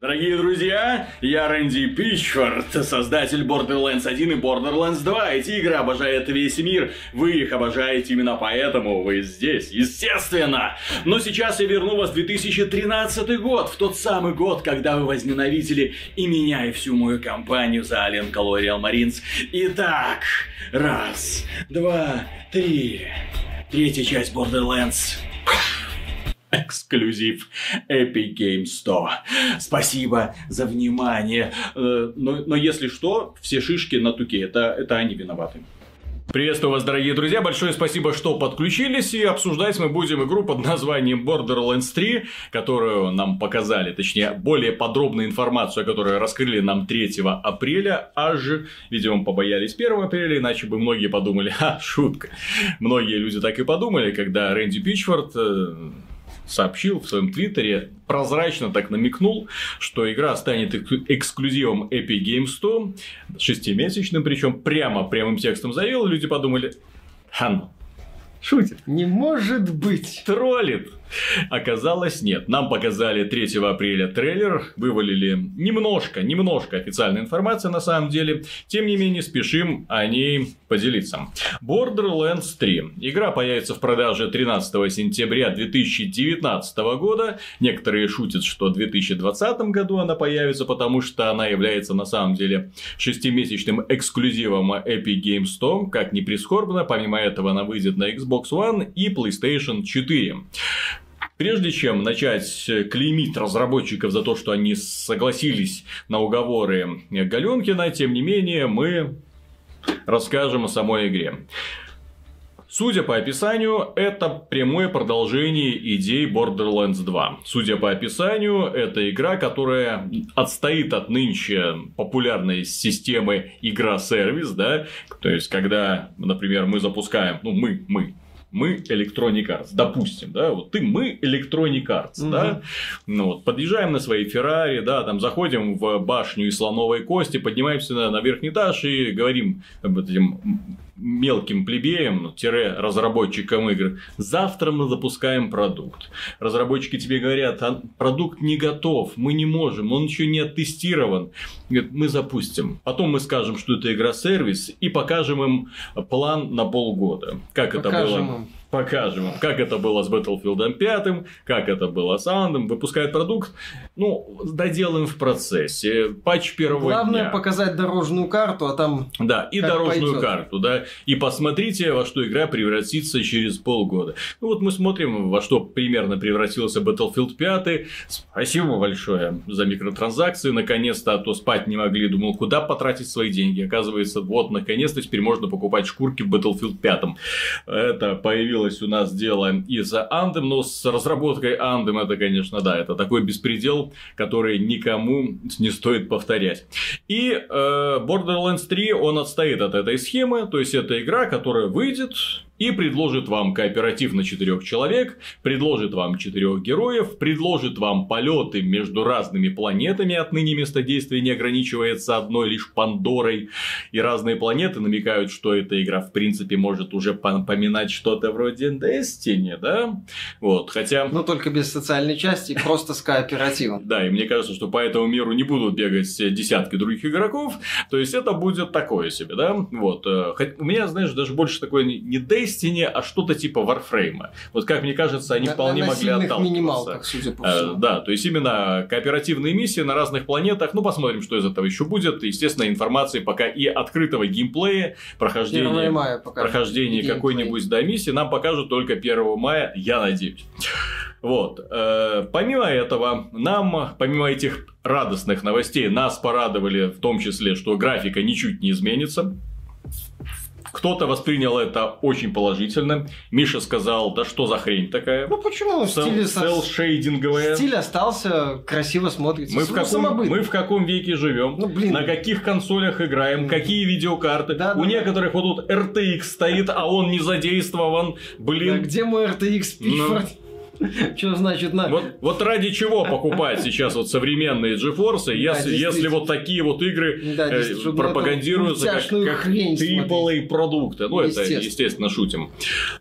Дорогие друзья, я Рэнди Пичфорд, создатель Borderlands 1 и Borderlands 2. Эти игры обожает весь мир, вы их обожаете именно поэтому вы здесь, естественно. Но сейчас я верну вас в 2013 год, в тот самый год, когда вы возненавидели и меня, и всю мою компанию за Alien Colonial Marines. Итак, раз, два, три. Третья часть Borderlands. Эксклюзив Epic Games 100. Спасибо за внимание. Э, Но, но если что, все шишки на туке, это, это они виноваты. Приветствую вас, дорогие друзья. Большое спасибо, что подключились. И обсуждать мы будем игру под названием Borderlands 3, которую нам показали, точнее, более подробную информацию, которую раскрыли нам 3 апреля. Аж, видимо, побоялись 1 апреля, иначе бы многие подумали, ха, шутка. Многие люди так и подумали, когда Рэнди Пичфорд э, сообщил в своем твиттере, прозрачно так намекнул, что игра станет эк- эксклюзивом Epic Games 100, шестимесячным, причем прямо прямым текстом заявил, и люди подумали, хан, шутит, Не может быть. троллит. Оказалось, нет. Нам показали 3 апреля трейлер, вывалили немножко, немножко официальной информации на самом деле. Тем не менее, спешим о ней поделиться. Borderlands 3. Игра появится в продаже 13 сентября 2019 года. Некоторые шутят, что в 2020 году она появится, потому что она является на самом деле шестимесячным эксклюзивом Epic Games 100. Как ни прискорбно, помимо этого она выйдет на Xbox One и PlayStation 4. Прежде чем начать клеймить разработчиков за то, что они согласились на уговоры Галенкина, тем не менее, мы расскажем о самой игре. Судя по описанию, это прямое продолжение идей Borderlands 2. Судя по описанию, это игра, которая отстоит от нынче популярной системы игра-сервис, да, то есть, когда, например, мы запускаем, ну, мы, мы, мы Electronic Arts, допустим, да, вот ты мы Electronic Arts, Мгм. да, ну вот, подъезжаем на своей Феррари, да, там заходим в башню из слоновой кости, поднимаемся на, на верхний этаж и говорим об этим мелким плебеям, ну, игр, завтра мы запускаем продукт. Разработчики тебе говорят, «А продукт не готов, мы не можем, он еще не оттестирован. Говорят, мы запустим. Потом мы скажем, что это игра-сервис, и покажем им план на полгода. Как это Покажем было? им. Покажем им, как это было с Battlefield 5, как это было с Андом. Выпускают продукт, ну, доделаем в процессе. Патч первого Главное дня. показать дорожную карту, а там Да, и дорожную пойдёт. карту, да. И посмотрите, во что игра превратится через полгода. Ну вот мы смотрим, во что примерно превратился Battlefield 5. Спасибо большое за микротранзакции. Наконец-то, а то спать не могли. Думал, куда потратить свои деньги. Оказывается, вот, наконец-то теперь можно покупать шкурки в Battlefield 5. Это появилось у нас дело из-за Anthem, но с разработкой Anthem это, конечно, да, это такой беспредел, который никому не стоит повторять. И э, Borderlands 3, он отстоит от этой схемы, то есть это игра, которая выйдет и предложит вам кооператив на четырех человек, предложит вам четырех героев, предложит вам полеты между разными планетами, отныне место действия не ограничивается одной лишь Пандорой, и разные планеты намекают, что эта игра в принципе может уже пом- поминать что-то вроде Destiny, да? Вот, хотя... ну только без социальной части, просто с кооперативом. Да, и мне кажется, что по этому миру не будут бегать все десятки других игроков. То есть это будет такое себе, да? Вот. э, У меня, знаешь, даже больше такое не- не Destiny, а что-то типа Warframe. Вот как мне кажется, они На- вполне на могли отталкиваться. минималках, судя по Э, всему. Да, то есть именно кооперативные миссии на разных планетах. Ну, посмотрим, что из этого еще будет. Естественно, информации пока и открытого геймплея, 1 прохождения мая пока. прохождение геймплей. какой-нибудь да, миссии нам покажут только 1 мая, я надеюсь. Вот. э, помимо этого, нам, помимо этих радостных новостей, нас порадовали в том числе, что графика ничуть не изменится. Кто-то воспринял это очень положительно. Миша сказал, да что за хрень такая? Ну почему? Сел- Стиль, со- селл-шейдинговая. стиль остался, красиво смотрится. Мы в, Ну, каком, самобытно. мы в каком веке живем? Ну, блин. На каких консолях играем? Мгм. Какие видеокарты? Да, У да, некоторых вот тут RTX стоит, а он не задействован. Блин. Да где мой RTX Pitchford? Что значит на... Ну. Вот, вот ради чего покупать сейчас вот современные GeForce, если, если действительно. вот такие вот игры Да, э, пропагандируются как, как AAA продукты. Ну, это, Естественно. шутим.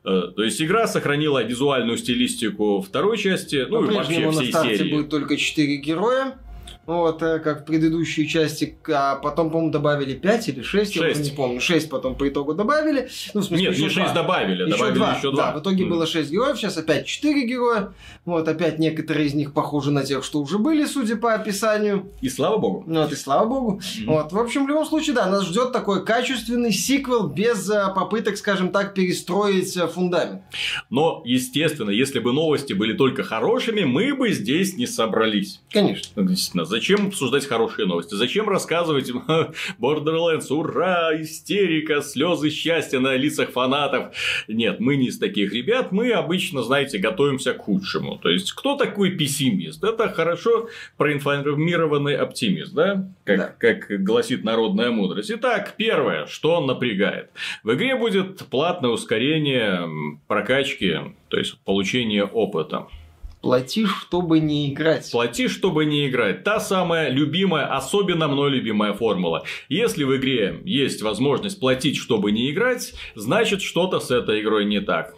Э, То есть, игра сохранила визуальную стилистику второй части, ну, и вообще всей серии. будет только 4 героя. Вот, э, как в предыдущей части, а потом, по-моему, добавили 5 или 6, я уже 6. не помню, 6 потом по итогу добавили. Ну, в смысле, Нет, еще не 6 два. добавили, Еще добавили два, еще да, 2. в итоге было 6 героев, сейчас опять 4 героя. Вот, опять некоторые из них похожи на тех, что уже были, судя по описанию. И слава богу. Ну, вот, и слава богу. Мгм. Вот, в общем, в любом случае, да, нас ждет такой качественный сиквел без э, попыток, скажем так, перестроить э, фундамент. Но, естественно, если бы новости были только хорошими, мы бы здесь не собрались. Конечно. Ну, Действительно, зачем обсуждать хорошие новости? Зачем рассказывать Borderlands, ура, истерика, слезы счастья на лицах фанатов? Нет, мы не из таких ребят, мы обычно, знаете, готовимся к худшему. То есть, кто такой пессимист? Это хорошо проинформированный оптимист, да? Как, Да. как гласит народная мудрость. Итак, первое, что напрягает. В игре будет платное ускорение прокачки, то есть получение опыта. Плати, чтобы не играть. Плати, чтобы не играть. Та самая любимая, особенно мной любимая формула. Если в игре есть возможность платить, чтобы не играть, значит что-то с этой игрой не так.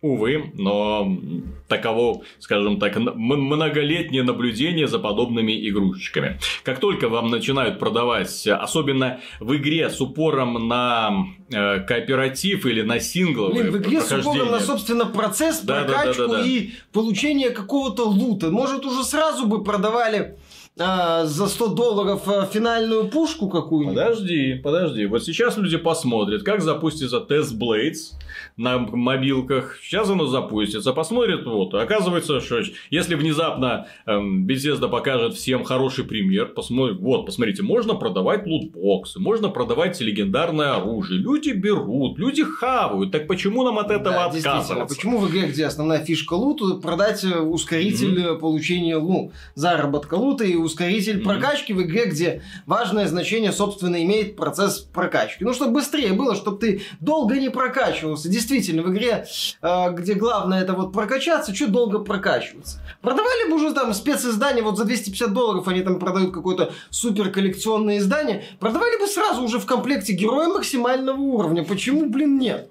Увы, но таково, скажем так, многолетнее наблюдение за подобными игрушечками. Как только вам начинают продавать, особенно в игре с упором на э, кооператив или на сингловые Блин, в игре с упором на, собственно, процесс, Да, да, да, прокачку да, да. и получение какого-то лута. Может, уже сразу бы продавали а, за 100 долларов а, финальную пушку какую-нибудь? Подожди, подожди. Вот сейчас люди посмотрят, как запустится Test Blades на мобилках. Сейчас оно запустится, посмотрят, вот. Оказывается, что если внезапно эм, Bethesda покажет всем хороший пример, посмотрят, вот, посмотрите, можно продавать лутбоксы, можно продавать легендарное оружие. Люди берут, люди хавают. Так почему нам от этого Да, отказываться? Почему в игре, где основная фишка лута, продать э, ускоритель э, получения лу, заработка лута и ускоритель Мгм. прокачки в игре, где важное значение, собственно, имеет процесс прокачки. Ну, чтобы быстрее было, чтобы ты долго не прокачивался. Действительно, в игре, э, где главное это вот прокачаться, что долго прокачиваться? Продавали бы уже там специздание, вот за 250 долларов они там продают какое-то супер коллекционное издание, продавали бы сразу уже в комплекте героя максимального уровня. Почему, блин, нет?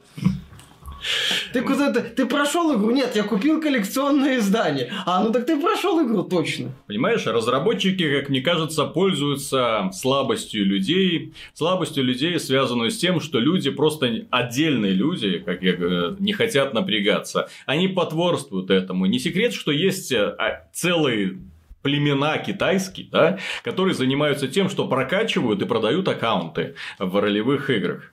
Ты куда-то, ты прошел игру? Нет, я купил коллекционное издание. А, ну так ты прошел игру точно. Понимаешь, разработчики, как мне кажется, пользуются слабостью людей, слабостью людей, связанную с тем, что люди просто отдельные люди, как я говорю, не хотят напрягаться. Они потворствуют этому. Не секрет, что есть э, а, целые племена китайские, да, которые занимаются тем, что прокачивают и продают аккаунты в ролевых играх.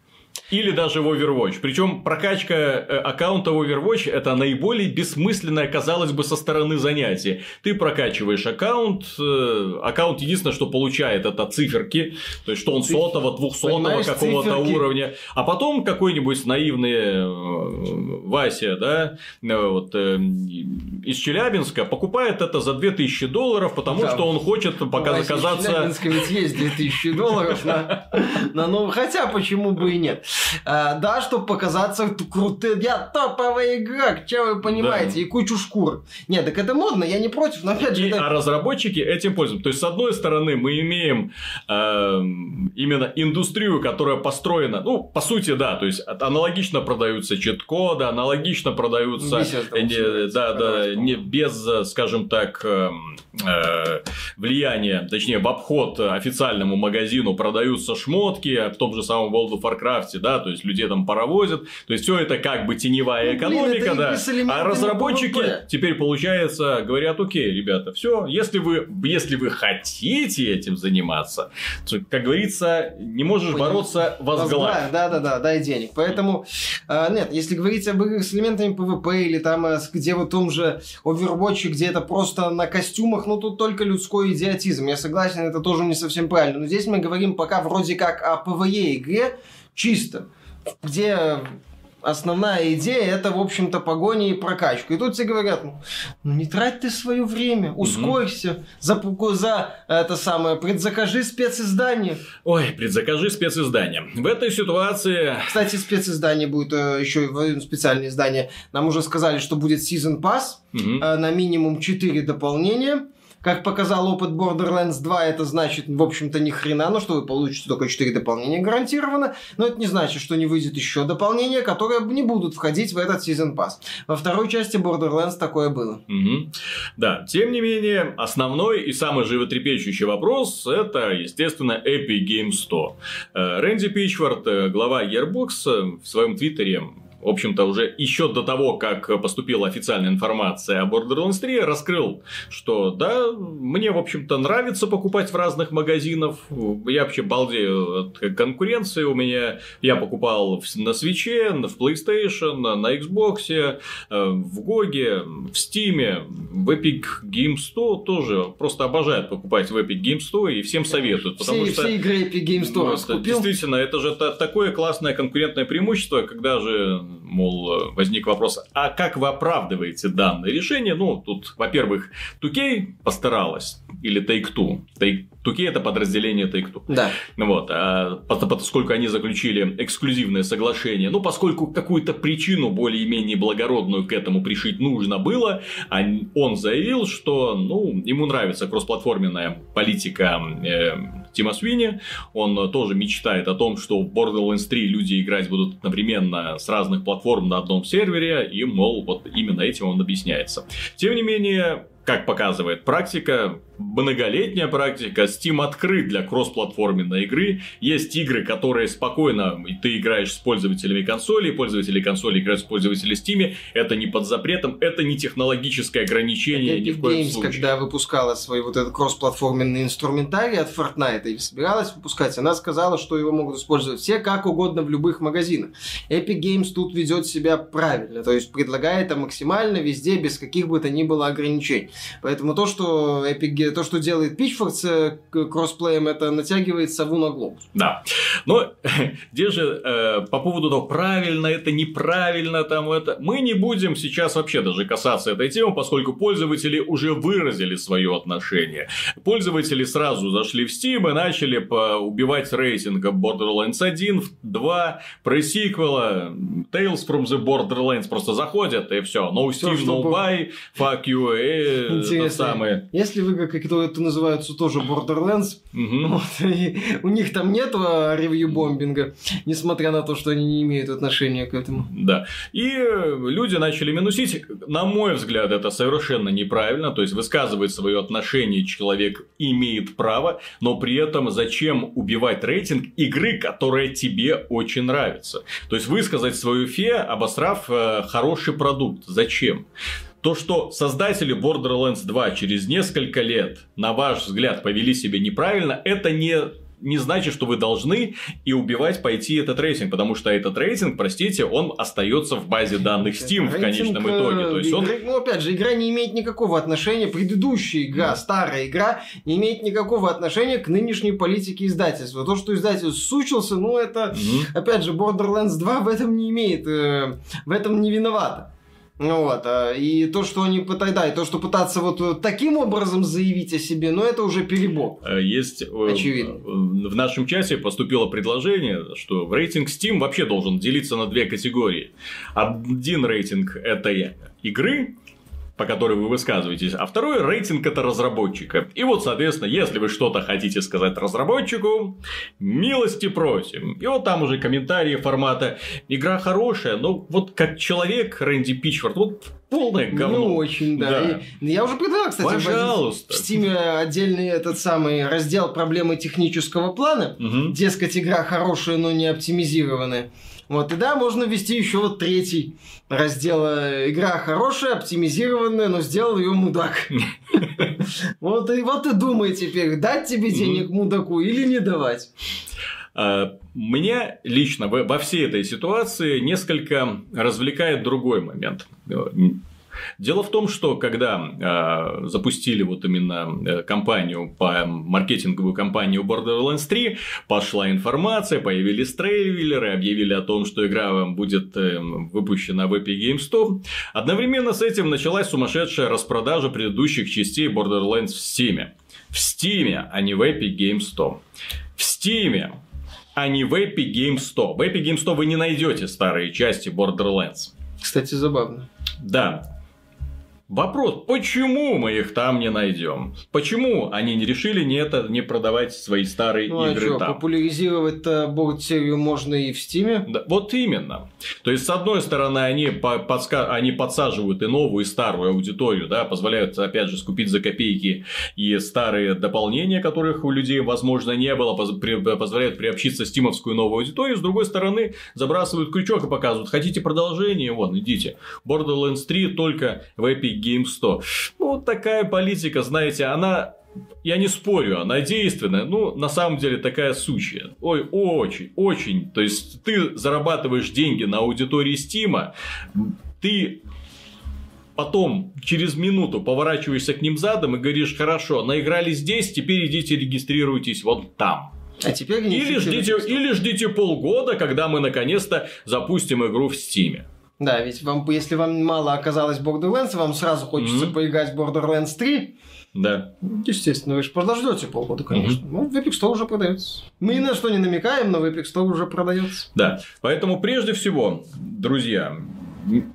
Или даже в Overwatch. Причем прокачка э, аккаунта в Overwatch это наиболее бессмысленное, казалось бы, со стороны занятие. Ты прокачиваешь аккаунт, э, аккаунт единственное, что получает, это циферки, то есть, что он сотого, двухсотого какого-то уровня. А потом какой-нибудь наивный э, Вася, да, вот, из Челябинска покупает это за 2000 долларов, потому Да. что он хочет пока Вася, из. Челябинска ведь есть 2000 долларов на, на новый. Хотя, почему бы и нет. А, да, чтобы показаться крутым. Я топовый игрок, что вы понимаете? Да. И кучу шкур. Нет, так это модно, я не против, но опять же, И, это- а разработчики этим пользуются. То есть, с одной стороны, мы имеем эм, именно индустрию, которая построена, ну, по сути, да, то есть аналогично продаются чит-коды, аналогично продаются, э, не- да, да, не, без, э, скажем так, эм, э, влияния, точнее, в обход официальному магазину продаются шмотки, в том же самом World of Warcraft, да, то есть людей там паровозят, то есть все это как бы теневая Ну, блин, экономика, это да, а разработчики PvP. теперь получается говорят, окей, ребята, все, если вы, если вы хотите этим заниматься, то, как говорится, не можешь Понял. бороться, возглавь. Да, да, да, дай денег. Поэтому, э, нет, если говорить об играх с элементами PvP или там, э, где в том же Overwatch, где это просто на костюмах, ну тут только людской идиотизм. Я согласен, это тоже не совсем правильно. Но здесь мы говорим пока вроде как о PvE игре чисто, где основная идея это, в общем-то, погоня и прокачка. И тут все говорят, ну, ну не трать ты свое время, ускорься, за, за это самое, предзакажи специздание. Ой, предзакажи специздание. В этой ситуации... Кстати, специздание будет э, еще и специальное издание. Нам уже сказали, что будет Season Pass Мгм. э, на минимум 4 дополнения. Как показал опыт Borderlands 2, это значит, в общем-то, ни хрена, но что вы получите только 4 дополнения гарантированно, но это не значит, что не выйдет еще дополнения, которые не будут входить в этот Season Pass. Во второй части Borderlands такое было. Угу. Да, тем не менее, основной и самый животрепещущий вопрос – это, естественно, Epic Games 100. Э, Рэнди Пичфорд, э, глава Gearbox, э, в своем твиттере в общем-то, уже еще до того, как поступила официальная информация о Borderlands 3, раскрыл, что да, мне, в общем-то, нравится покупать в разных магазинах. Я вообще балдею от конкуренции. У меня я покупал на свече, в PlayStation, на Xbox, э, в Гоге, в Steam, в Epic Games 100 тоже. Просто обожают покупать в Epic Games 100 и всем советуют. Потому все, что, все игры Epic Games 100 ну, Действительно, это же такое классное конкурентное преимущество, когда же мол, возник вопрос, а как вы оправдываете данное решение? Ну, тут, во-первых, Тукей постаралась, или Take-Two. Take Туке это подразделение Take-Two. Да. Вот, а, поскольку они заключили эксклюзивное соглашение, ну, поскольку какую-то причину более-менее благородную к этому пришить нужно было, он заявил, что, ну, ему нравится кроссплатформенная политика э, Тима Свини, он тоже мечтает о том, что в Borderlands 3 люди играть будут одновременно с разных платформ на одном сервере, и, мол, вот именно этим он объясняется. Тем не менее, как показывает практика, многолетняя практика, Steam открыт для кроссплатформенной игры. Есть игры, которые спокойно ты играешь с пользователями консоли, пользователи консоли играют с пользователями Steam. Это не под запретом, это не технологическое ограничение Epic ни в коем Games, случае. когда выпускала свой вот этот кроссплатформенный инструментарий от Fortnite и собиралась выпускать, она сказала, что его могут использовать все как угодно в любых магазинах. Epic Games тут ведет себя правильно, то есть предлагает это максимально везде, без каких бы то ни было ограничений. Поэтому то, что Epic то, что делает Pitchfork с э, кроссплеем, это натягивает сову на глобус. Да. Но где же э, по поводу того, правильно это, неправильно там это, мы не будем сейчас вообще даже касаться этой темы, поскольку пользователи уже выразили свое отношение. Пользователи сразу зашли в Steam и начали убивать рейтинг Borderlands 1, 2, пресиквела, Tales from the Borderlands просто заходят и все. No Steam, no buy, fuck you, и Интересно. самое. Если вы как которые называются тоже Borderlands. Угу. Вот, и у них там нету ревью-бомбинга, несмотря на то, что они не имеют отношения к этому. Да. И люди начали минусить. На мой взгляд, это совершенно неправильно. То есть, высказывает свое отношение человек имеет право, но при этом зачем убивать рейтинг игры, которая тебе очень нравится? То есть, высказать свою фе, обосрав э, хороший продукт. Зачем? То, что создатели Borderlands 2 через несколько лет, на ваш взгляд, повели себя неправильно, это не не значит, что вы должны и убивать пойти этот рейтинг, потому что этот рейтинг, простите, он остается в базе данных Steam рейтинг, в конечном итоге. То есть он... Ну, опять же, игра не имеет никакого отношения, предыдущая игра, да. старая игра, не имеет никакого отношения к нынешней политике издательства. То, что издатель сучился, ну, это, угу. опять же, Borderlands 2 в этом не имеет, э, в этом не виновата. Ну вот, а, и то, что они пытаются, да, и то, что пытаться вот таким образом заявить о себе, ну это уже перебор. Э, есть, э, очевидно. В нашем чате поступило предложение, что рейтинг Steam вообще должен делиться на две категории. Один рейтинг это игры, по которой вы высказываетесь, а второй рейтинг это разработчика. И вот, соответственно, если вы что-то хотите сказать разработчику, милости просим. И вот там уже комментарии формата «Игра хорошая, но вот как человек Рэнди Пичфорд, вот полное говно. Не очень, да. да. И, я уже предлагал, кстати, Пожалуйста. в Steam отдельный этот самый раздел проблемы технического плана. Угу. Дескать, игра хорошая, но не оптимизированная. Вот, и да, можно ввести еще вот третий раздел. Игра хорошая, оптимизированная, но сделал ее мудак. Вот и вот и думай теперь, дать тебе денег мудаку или не давать. А, меня лично во всей этой ситуации несколько развлекает другой момент. Дело в том, что когда э, запустили вот именно э, компанию по маркетинговую компанию Borderlands 3, пошла информация, появились трейлеры, объявили о том, что игра будет э, выпущена в Epic Games 100. Одновременно с этим началась сумасшедшая распродажа предыдущих частей Borderlands в Steam. В Steam, а не в Epic Games 100. В Steam, а не в Epic Games 100. В Epic Games 100 вы не найдете старые части Borderlands. Кстати, забавно. Да, Вопрос, почему мы их там не найдем? Почему они не решили не это не продавать свои старые Ну а игры что, там? популяризировать-то борт-серию можно и в Стиме. Да, вот именно. То есть, с одной стороны, они, по- подска- они подсаживают и новую, и старую аудиторию, да, позволяют, опять же, скупить за копейки и старые дополнения, которых у людей, возможно, не было, поз- при- позволяют приобщиться стимовскую новую аудиторию. С другой стороны, забрасывают крючок и показывают, хотите продолжение, вон, идите. Borderlands 3 только в Epic Games 100. Ну, вот такая политика, знаете, она я не спорю, она действенная, ну, на самом деле, такая сучья. Ой, очень, очень. То есть, ты зарабатываешь деньги на аудитории Стима, ты потом через минуту поворачиваешься к ним задом и говоришь, хорошо, наиграли здесь, теперь идите регистрируйтесь вот там. А теперь не Или ждите, или ждите полгода, когда мы наконец-то запустим игру в Стиме. Да, ведь вам, если вам мало оказалось Borderlands, вам сразу хочется Мгм. поиграть в Borderlands 3. Да. Естественно, вы же подождете полгода, конечно. Ну, в Epic Store уже продается. Мы ни на что не намекаем, но в Epic Store уже продается. Да, поэтому прежде всего, друзья,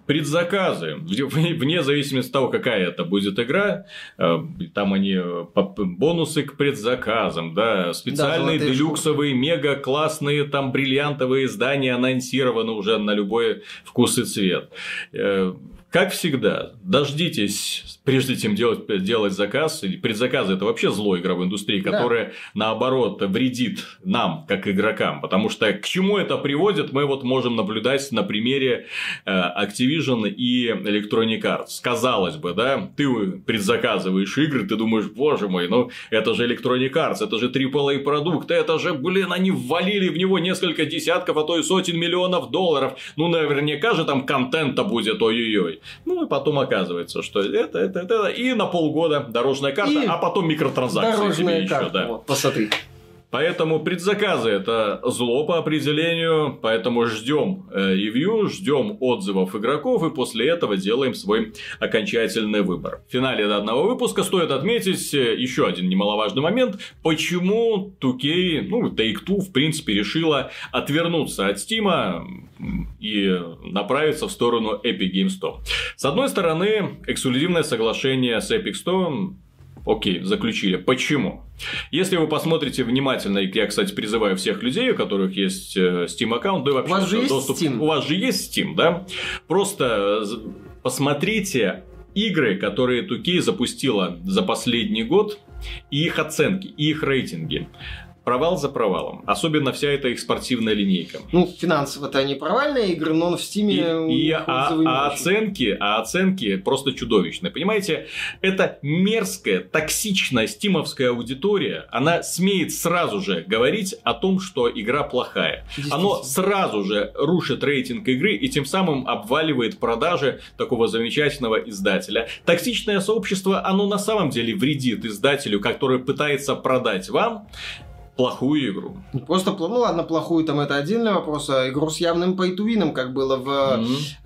предзаказы, вне зависимости от того, какая это будет игра, э, там они э, бонусы к предзаказам, да, специальные золотые делюксовые, мега классные там бриллиантовые издания анонсированы уже на любой вкус и цвет. Как всегда, дождитесь, прежде чем делать, делать заказ, предзаказы это вообще зло игровой индустрии, Да. которое наоборот вредит нам, как игрокам. Потому что к чему это приводит, мы вот можем наблюдать на примере э, Activision и Electronic Arts. Казалось бы, да, ты предзаказываешь игры, ты думаешь, боже мой, ну это же Electronic Arts, это же AAA продукт, это же, блин, они ввалили в него несколько десятков, а то и сотен миллионов долларов. Ну, наверняка же там контента будет, ой-ой-ой. Ну, и потом оказывается, что это, это, это, и на полгода дорожная карта, И а потом микротранзакции Дорожная еще, карта. да. Вот, посмотри. Поэтому предзаказы это зло по определению, поэтому ждем э, ревью, ждем отзывов игроков и после этого делаем свой окончательный выбор. В финале данного выпуска стоит отметить э, еще один немаловажный момент, почему 2K, ну Take-Two в принципе решила отвернуться от Steam и направиться в сторону Epic Games Store. С одной стороны, эксклюзивное соглашение с Epic Store Окей, заключили. Почему? Если вы посмотрите внимательно, и я, кстати, призываю всех людей, у которых есть э, Steam аккаунт, да и вообще У вас же есть доступ. Steam? У вас же есть Steam, да? Просто э, посмотрите игры, которые 2K запустила за последний год, и их оценки, и их рейтинги. Провал за провалом. Особенно вся эта их спортивная линейка. Ну, финансово-то они провальные игры, но в Стиме И, и а, а оценки, а оценки просто чудовищные. Понимаете, это мерзкая, токсичная стимовская аудитория, она смеет сразу же говорить о том, что игра плохая. Оно сразу же рушит рейтинг игры и тем самым обваливает продажи такого замечательного издателя. Токсичное сообщество, оно на самом деле вредит издателю, который пытается продать вам плохую игру. Просто, ну ладно, плохую там это отдельный вопрос, а игру с явным пейтувином, как было в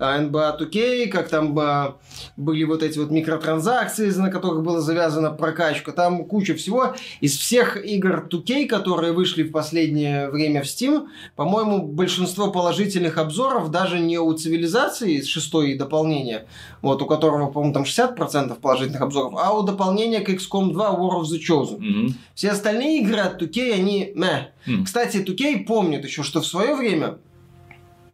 а, NBA 2K, как там а, были вот эти вот микротранзакции, на которых была завязана прокачка, там куча всего. Из всех игр 2K, которые вышли в последнее время в Steam, по-моему, большинство положительных обзоров даже не у цивилизации с шестой дополнения, вот, у которого, по-моему, там 60% положительных обзоров, а у дополнения к XCOM 2 War of the Chosen. Мгм. Все остальные игры от 2K, они мeh. Мгм. Кстати, 2K помнит еще, что в свое время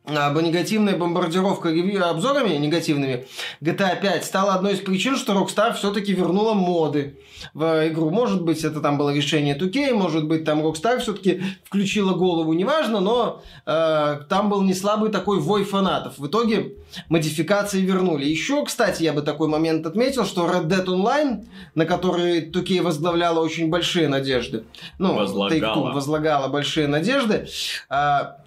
а, бо- негативная бомбардировка ревью обзорами негативными GTA 5 стала одной из причин, что Rockstar все-таки вернула моды в игру. Может быть, это там было решение 2K, может быть, там Rockstar все-таки включила голову, неважно, но э, там был не слабый такой вой фанатов. В итоге модификации вернули. Еще, кстати, я бы такой момент отметил, что Red Dead Online, на который 2K возглавляла очень большие надежды, ну, Возлагала. Возлагала большие надежды, а,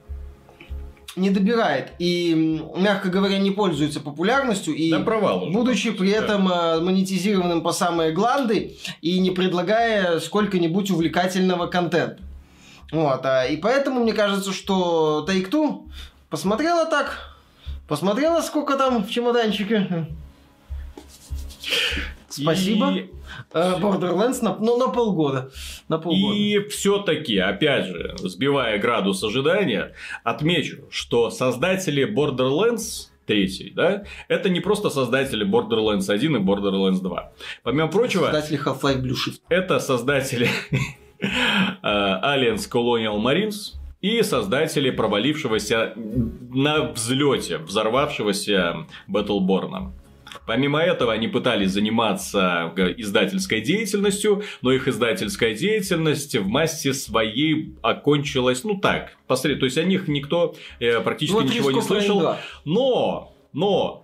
не добирает и, мягко говоря, не пользуется популярностью и Да провал уже. будучи при Да. этом а, монетизированным по самые гланды и не предлагая сколько-нибудь увлекательного контента. Вот, а, и поэтому мне кажется, что Take-Two посмотрела так, посмотрела, сколько там в чемоданчике. Спасибо. И Э, Borderlands на, ну, на полгода. На полгода. И все-таки, опять же, сбивая градус ожидания, отмечу, что создатели Borderlands третий, да, это не просто создатели Borderlands 1 и Borderlands 2. Помимо прочего... Создатели Half-Life Blue Shift. Это создатели э, Alliance Colonial Marines, и создатели провалившегося на взлете, взорвавшегося Battleborn. Помимо этого, они пытались заниматься э, издательской деятельностью, но их издательская деятельность в массе своей окончилась, ну так, посред... то есть о них никто э, практически вот ничего не слышал. Но, но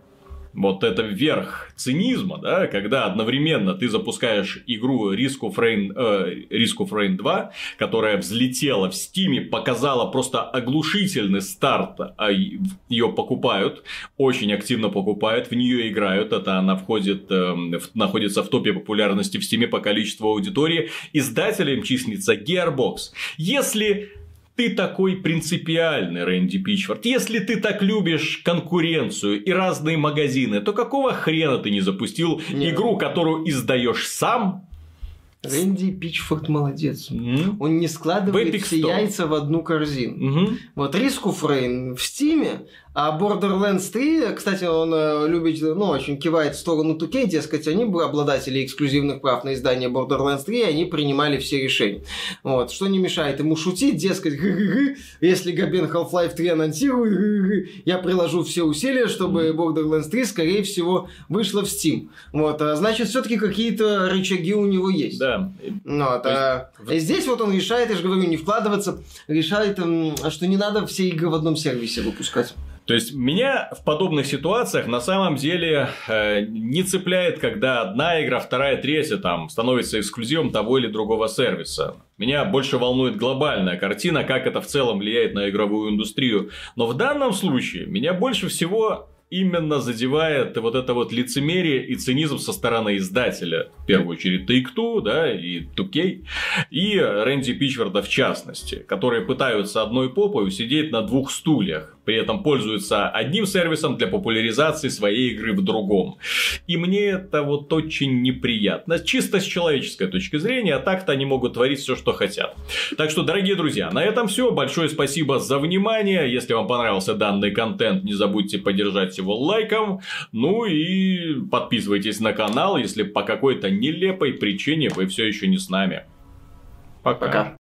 вот это верх цинизма, да, когда одновременно ты запускаешь игру Risk of Rain, э, Risk of Rain 2, которая взлетела в Стиме, показала просто оглушительный старт, а ее покупают, очень активно покупают, в нее играют, это она входит, э, в, находится в топе популярности в Стиме по количеству аудитории, издателем числится Gearbox. Если ты такой принципиальный, Рэнди Пичфорд. Если ты так любишь конкуренцию и разные магазины, то какого хрена ты не запустил Нет. игру, которую издаешь сам? Рэнди Пичфорд молодец. Mm-hmm. Он не складывает все яйца в одну корзину. Mm-hmm. Вот Риску Фрейн в Стиме а Borderlands 3, кстати, он э, любит, ну, очень кивает в сторону 2K, дескать, они были обладатели эксклюзивных прав на издание Borderlands 3, и они принимали все решения. Вот, что не мешает ему шутить, дескать, если Габен Half-Life 3 анонсирует, я приложу все усилия, чтобы Borderlands 3, скорее всего, вышла в Steam. Вот, а значит, все-таки какие-то рычаги у него есть. Да. Вот, а, есть... здесь вот он решает, я же говорю, не вкладываться, решает, что не надо все игры в одном сервисе выпускать. То есть меня в подобных ситуациях на самом деле э, не цепляет, когда одна игра, вторая, третья там становится эксклюзивом того или другого сервиса. Меня больше волнует глобальная картина, как это в целом влияет на игровую индустрию. Но в данном случае меня больше всего именно задевает вот это вот лицемерие и цинизм со стороны издателя. В первую очередь Take-Two, да, и 2K, и Рэнди Пичварда в частности, которые пытаются одной попой усидеть на двух стульях при этом пользуются одним сервисом для популяризации своей игры в другом. И мне это вот очень неприятно. Чисто с человеческой точки зрения, а так-то они могут творить все, что хотят. Так что, дорогие друзья, на этом все. Большое спасибо за внимание. Если вам понравился данный контент, не забудьте поддержать его лайком. Ну и подписывайтесь на канал, если по какой-то нелепой причине вы все еще не с нами. Пока. Пока.